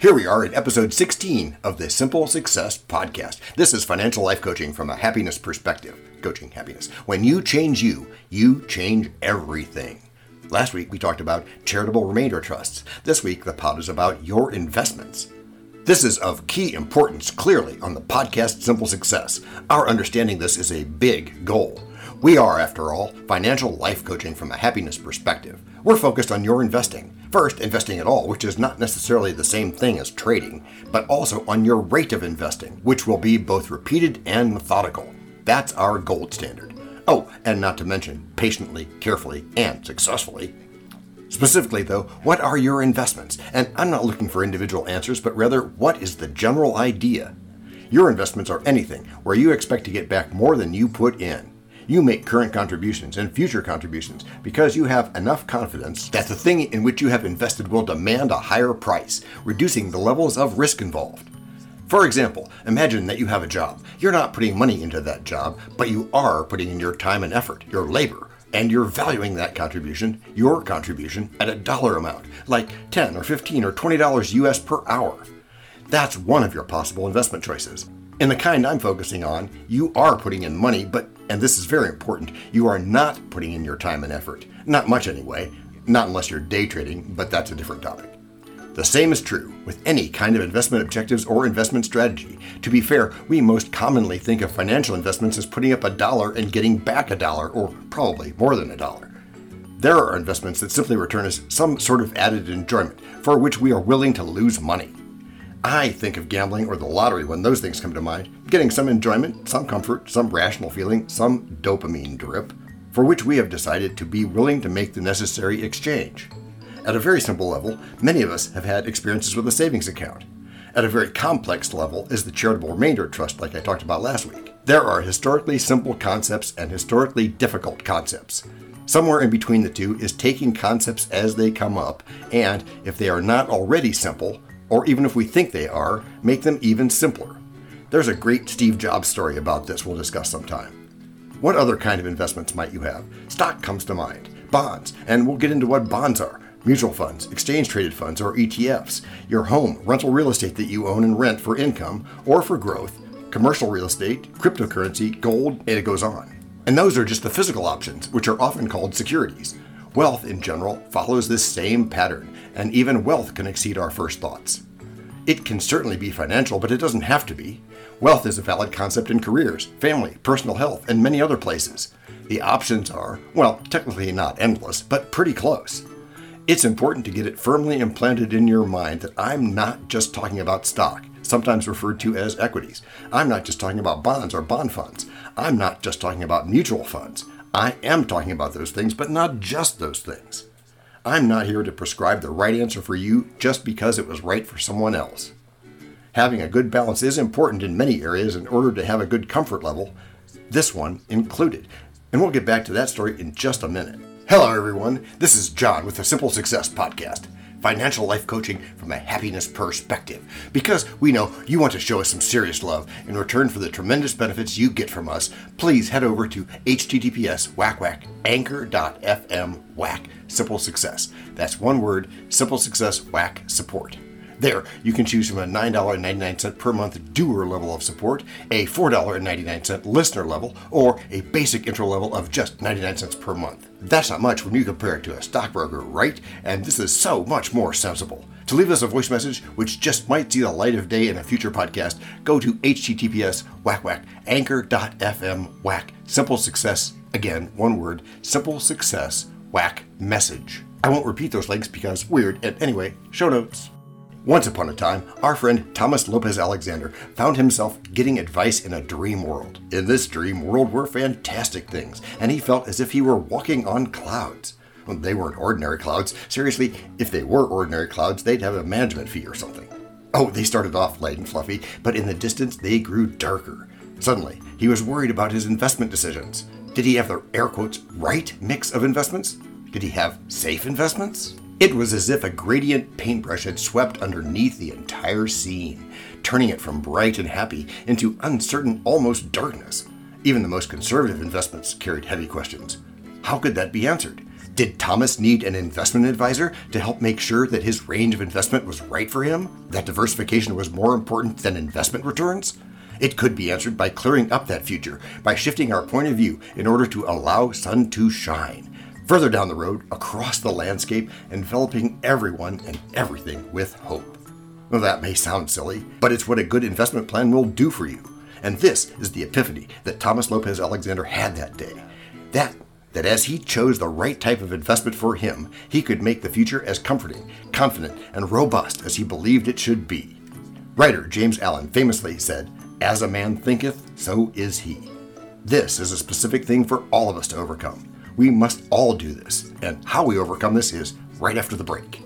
Here we are in episode 16 of the Simple Success Podcast. This is financial life coaching from a happiness perspective. Coaching happiness. When you change you, you change everything. Last week we talked about charitable remainder trusts. This week the pod is about your investments. This is of key importance clearly on the podcast Simple Success. Our understanding this is a big goal. We are, after all, financial life coaching from a happiness perspective. We're focused on your investing. First, investing at all, which is not necessarily the same thing as trading, but also on your rate of investing, which will be both repeated and methodical. That's our gold standard. Oh, and not to mention, patiently, carefully, and successfully. Specifically, though, what are your investments? And I'm not looking for individual answers, but rather, what is the general idea? Your investments are anything where you expect to get back more than you put in you make current contributions and future contributions because you have enough confidence that the thing in which you have invested will demand a higher price, reducing the levels of risk involved. For example, imagine that you have a job. You're not putting money into that job, but you are putting in your time and effort, your labor, and you're valuing that contribution, your contribution, at a dollar amount, like 10 or 15 or 20 dollars US per hour. That's one of your possible investment choices. In the kind I'm focusing on, you are putting in money, but, and this is very important, you are not putting in your time and effort. Not much anyway, not unless you're day trading, but that's a different topic. The same is true with any kind of investment objectives or investment strategy. To be fair, we most commonly think of financial investments as putting up a dollar and getting back a dollar, or probably more than a dollar. There are investments that simply return us some sort of added enjoyment for which we are willing to lose money. I think of gambling or the lottery when those things come to mind, getting some enjoyment, some comfort, some rational feeling, some dopamine drip, for which we have decided to be willing to make the necessary exchange. At a very simple level, many of us have had experiences with a savings account. At a very complex level is the charitable remainder trust, like I talked about last week. There are historically simple concepts and historically difficult concepts. Somewhere in between the two is taking concepts as they come up, and if they are not already simple, or even if we think they are, make them even simpler. There's a great Steve Jobs story about this we'll discuss sometime. What other kind of investments might you have? Stock comes to mind, bonds, and we'll get into what bonds are mutual funds, exchange traded funds, or ETFs, your home, rental real estate that you own and rent for income or for growth, commercial real estate, cryptocurrency, gold, and it goes on. And those are just the physical options, which are often called securities. Wealth, in general, follows this same pattern, and even wealth can exceed our first thoughts. It can certainly be financial, but it doesn't have to be. Wealth is a valid concept in careers, family, personal health, and many other places. The options are, well, technically not endless, but pretty close. It's important to get it firmly implanted in your mind that I'm not just talking about stock, sometimes referred to as equities. I'm not just talking about bonds or bond funds. I'm not just talking about mutual funds. I am talking about those things, but not just those things. I'm not here to prescribe the right answer for you just because it was right for someone else. Having a good balance is important in many areas in order to have a good comfort level, this one included. And we'll get back to that story in just a minute. Hello, everyone. This is John with the Simple Success Podcast financial life coaching from a happiness perspective. Because we know you want to show us some serious love in return for the tremendous benefits you get from us, please head over to https whack whack anchor.fm whack simple success. That's one word, simple success whack support. There, you can choose from a $9.99 per month doer level of support, a $4.99 listener level, or a basic intro level of just 99 cents per month. That's not much when you compare it to a stockbroker, right? And this is so much more sensible. To leave us a voice message, which just might see the light of day in a future podcast, go to https whack whack anchor.fm whack simple success. Again, one word, simple success whack message. I won't repeat those links because weird. And anyway, show notes. Once upon a time, our friend Thomas Lopez Alexander found himself getting advice in a dream world. In this dream world were fantastic things, and he felt as if he were walking on clouds. Well, they weren't ordinary clouds. Seriously, if they were ordinary clouds, they'd have a management fee or something. Oh, they started off light and fluffy, but in the distance they grew darker. Suddenly, he was worried about his investment decisions. Did he have the air quotes right mix of investments? Did he have safe investments? It was as if a gradient paintbrush had swept underneath the entire scene, turning it from bright and happy into uncertain, almost darkness. Even the most conservative investments carried heavy questions. How could that be answered? Did Thomas need an investment advisor to help make sure that his range of investment was right for him? That diversification was more important than investment returns? It could be answered by clearing up that future, by shifting our point of view in order to allow sun to shine. Further down the road, across the landscape, enveloping everyone and everything with hope. Well, that may sound silly, but it's what a good investment plan will do for you. And this is the epiphany that Thomas Lopez Alexander had that day. That that as he chose the right type of investment for him, he could make the future as comforting, confident, and robust as he believed it should be. Writer James Allen famously said, As a man thinketh, so is he. This is a specific thing for all of us to overcome. We must all do this, and how we overcome this is right after the break.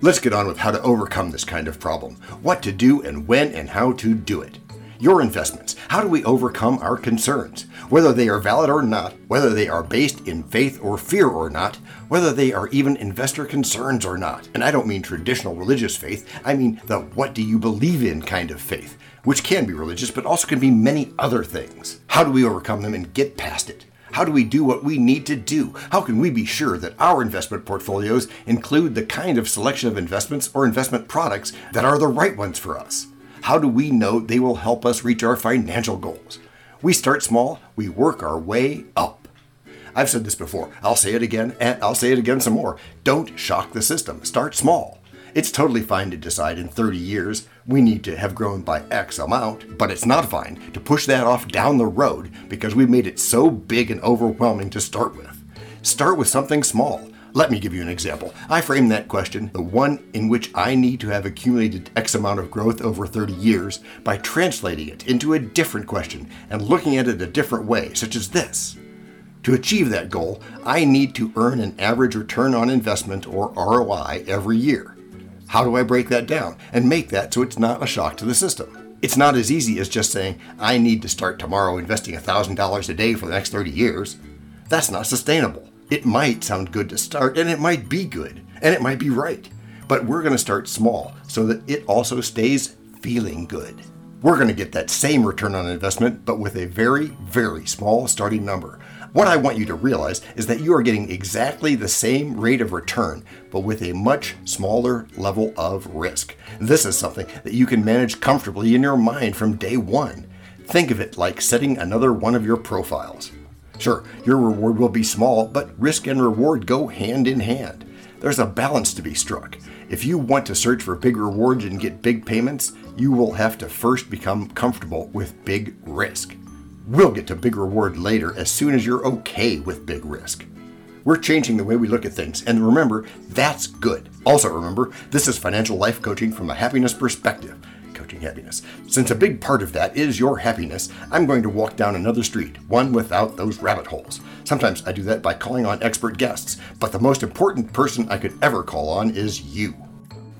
Let's get on with how to overcome this kind of problem, what to do and when and how to do it your investments. How do we overcome our concerns? Whether they are valid or not, whether they are based in faith or fear or not, whether they are even investor concerns or not. And I don't mean traditional religious faith, I mean the what do you believe in kind of faith, which can be religious but also can be many other things. How do we overcome them and get past it? How do we do what we need to do? How can we be sure that our investment portfolios include the kind of selection of investments or investment products that are the right ones for us? How do we know they will help us reach our financial goals? We start small, we work our way up. I've said this before, I'll say it again, and I'll say it again some more. Don't shock the system, start small. It's totally fine to decide in 30 years we need to have grown by X amount, but it's not fine to push that off down the road because we made it so big and overwhelming to start with. Start with something small. Let me give you an example. I frame that question, the one in which I need to have accumulated X amount of growth over 30 years, by translating it into a different question and looking at it a different way, such as this. To achieve that goal, I need to earn an average return on investment or ROI every year. How do I break that down and make that so it's not a shock to the system? It's not as easy as just saying, I need to start tomorrow investing $1,000 a day for the next 30 years. That's not sustainable. It might sound good to start, and it might be good, and it might be right. But we're going to start small so that it also stays feeling good. We're going to get that same return on investment, but with a very, very small starting number. What I want you to realize is that you are getting exactly the same rate of return, but with a much smaller level of risk. This is something that you can manage comfortably in your mind from day one. Think of it like setting another one of your profiles. Sure, your reward will be small, but risk and reward go hand in hand. There's a balance to be struck. If you want to search for big rewards and get big payments, you will have to first become comfortable with big risk. We'll get to big reward later as soon as you're okay with big risk. We're changing the way we look at things, and remember, that's good. Also, remember, this is financial life coaching from a happiness perspective coaching happiness. Since a big part of that is your happiness, I'm going to walk down another street, one without those rabbit holes. Sometimes I do that by calling on expert guests, but the most important person I could ever call on is you.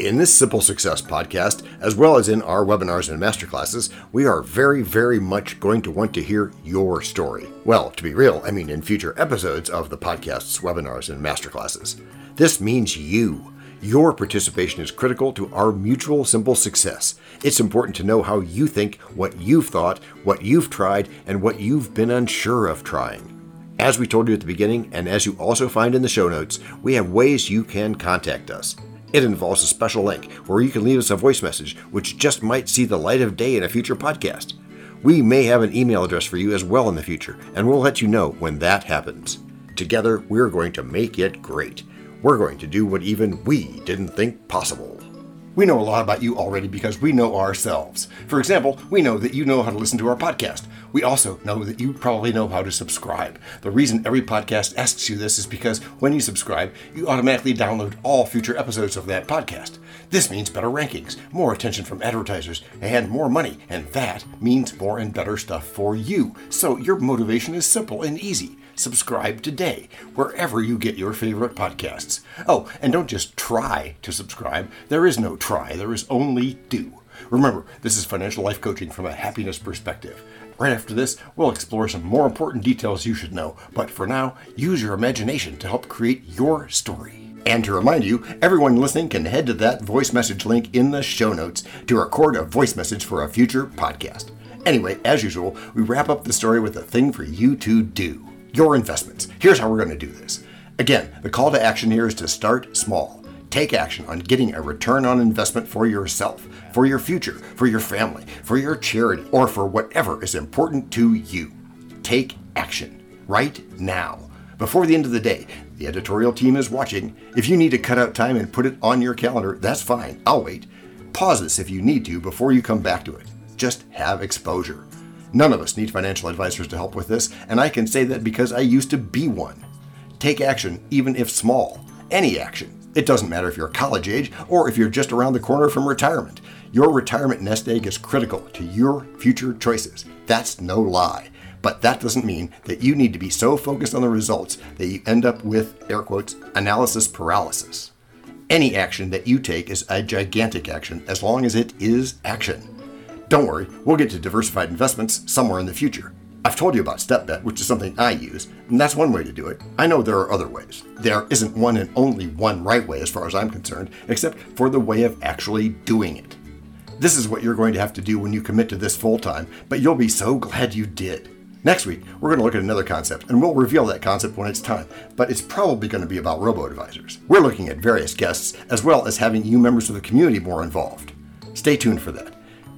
In this Simple Success podcast, as well as in our webinars and masterclasses, we are very, very much going to want to hear your story. Well, to be real, I mean in future episodes of the podcast's webinars and masterclasses. This means you. Your participation is critical to our mutual simple success. It's important to know how you think, what you've thought, what you've tried, and what you've been unsure of trying. As we told you at the beginning, and as you also find in the show notes, we have ways you can contact us. It involves a special link where you can leave us a voice message, which just might see the light of day in a future podcast. We may have an email address for you as well in the future, and we'll let you know when that happens. Together, we're going to make it great. We're going to do what even we didn't think possible. We know a lot about you already because we know ourselves. For example, we know that you know how to listen to our podcast. We also know that you probably know how to subscribe. The reason every podcast asks you this is because when you subscribe, you automatically download all future episodes of that podcast. This means better rankings, more attention from advertisers, and more money, and that means more and better stuff for you. So your motivation is simple and easy subscribe today, wherever you get your favorite podcasts. Oh, and don't just try to subscribe. There is no try, there is only do. Remember, this is financial life coaching from a happiness perspective. Right after this, we'll explore some more important details you should know, but for now, use your imagination to help create your story. And to remind you, everyone listening can head to that voice message link in the show notes to record a voice message for a future podcast. Anyway, as usual, we wrap up the story with a thing for you to do. Your investments. Here's how we're going to do this. Again, the call to action here is to start small. Take action on getting a return on investment for yourself, for your future, for your family, for your charity, or for whatever is important to you. Take action right now. Before the end of the day, the editorial team is watching. If you need to cut out time and put it on your calendar, that's fine. I'll wait. Pause this if you need to before you come back to it. Just have exposure. None of us need financial advisors to help with this, and I can say that because I used to be one. Take action, even if small. Any action. It doesn't matter if you're college age or if you're just around the corner from retirement. Your retirement nest egg is critical to your future choices. That's no lie. But that doesn't mean that you need to be so focused on the results that you end up with, air quotes, analysis paralysis. Any action that you take is a gigantic action as long as it is action. Don't worry, we'll get to diversified investments somewhere in the future. I've told you about StepBet, which is something I use, and that's one way to do it. I know there are other ways. There isn't one and only one right way as far as I'm concerned, except for the way of actually doing it. This is what you're going to have to do when you commit to this full time, but you'll be so glad you did. Next week, we're going to look at another concept, and we'll reveal that concept when it's time, but it's probably going to be about robo advisors. We're looking at various guests, as well as having you members of the community more involved. Stay tuned for that.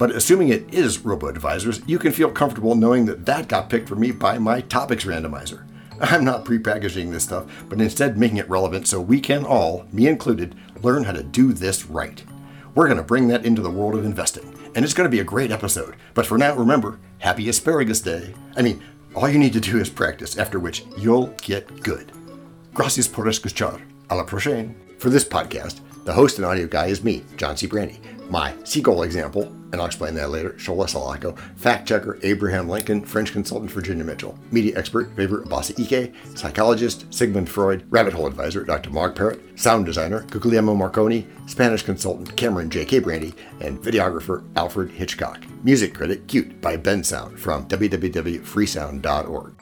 But assuming it is robo advisors, you can feel comfortable knowing that that got picked for me by my topics randomizer. I'm not prepackaging this stuff, but instead making it relevant so we can all, me included, learn how to do this right. We're going to bring that into the world of investing, and it's going to be a great episode. But for now, remember, happy Asparagus Day. I mean, all you need to do is practice, after which you'll get good. Gracias por escuchar. A la prochaine. For this podcast, the host and audio guy is me, John C. Brandy. My seagull example, and I'll explain that later, Shola Salako, fact checker Abraham Lincoln, French consultant Virginia Mitchell, media expert Faber Abbasi Ike, psychologist Sigmund Freud, rabbit hole advisor Dr. Mark Parrott, sound designer Guglielmo Marconi, Spanish consultant Cameron J.K. Brandy, and videographer Alfred Hitchcock. Music credit Cute by Bensound from www.freesound.org.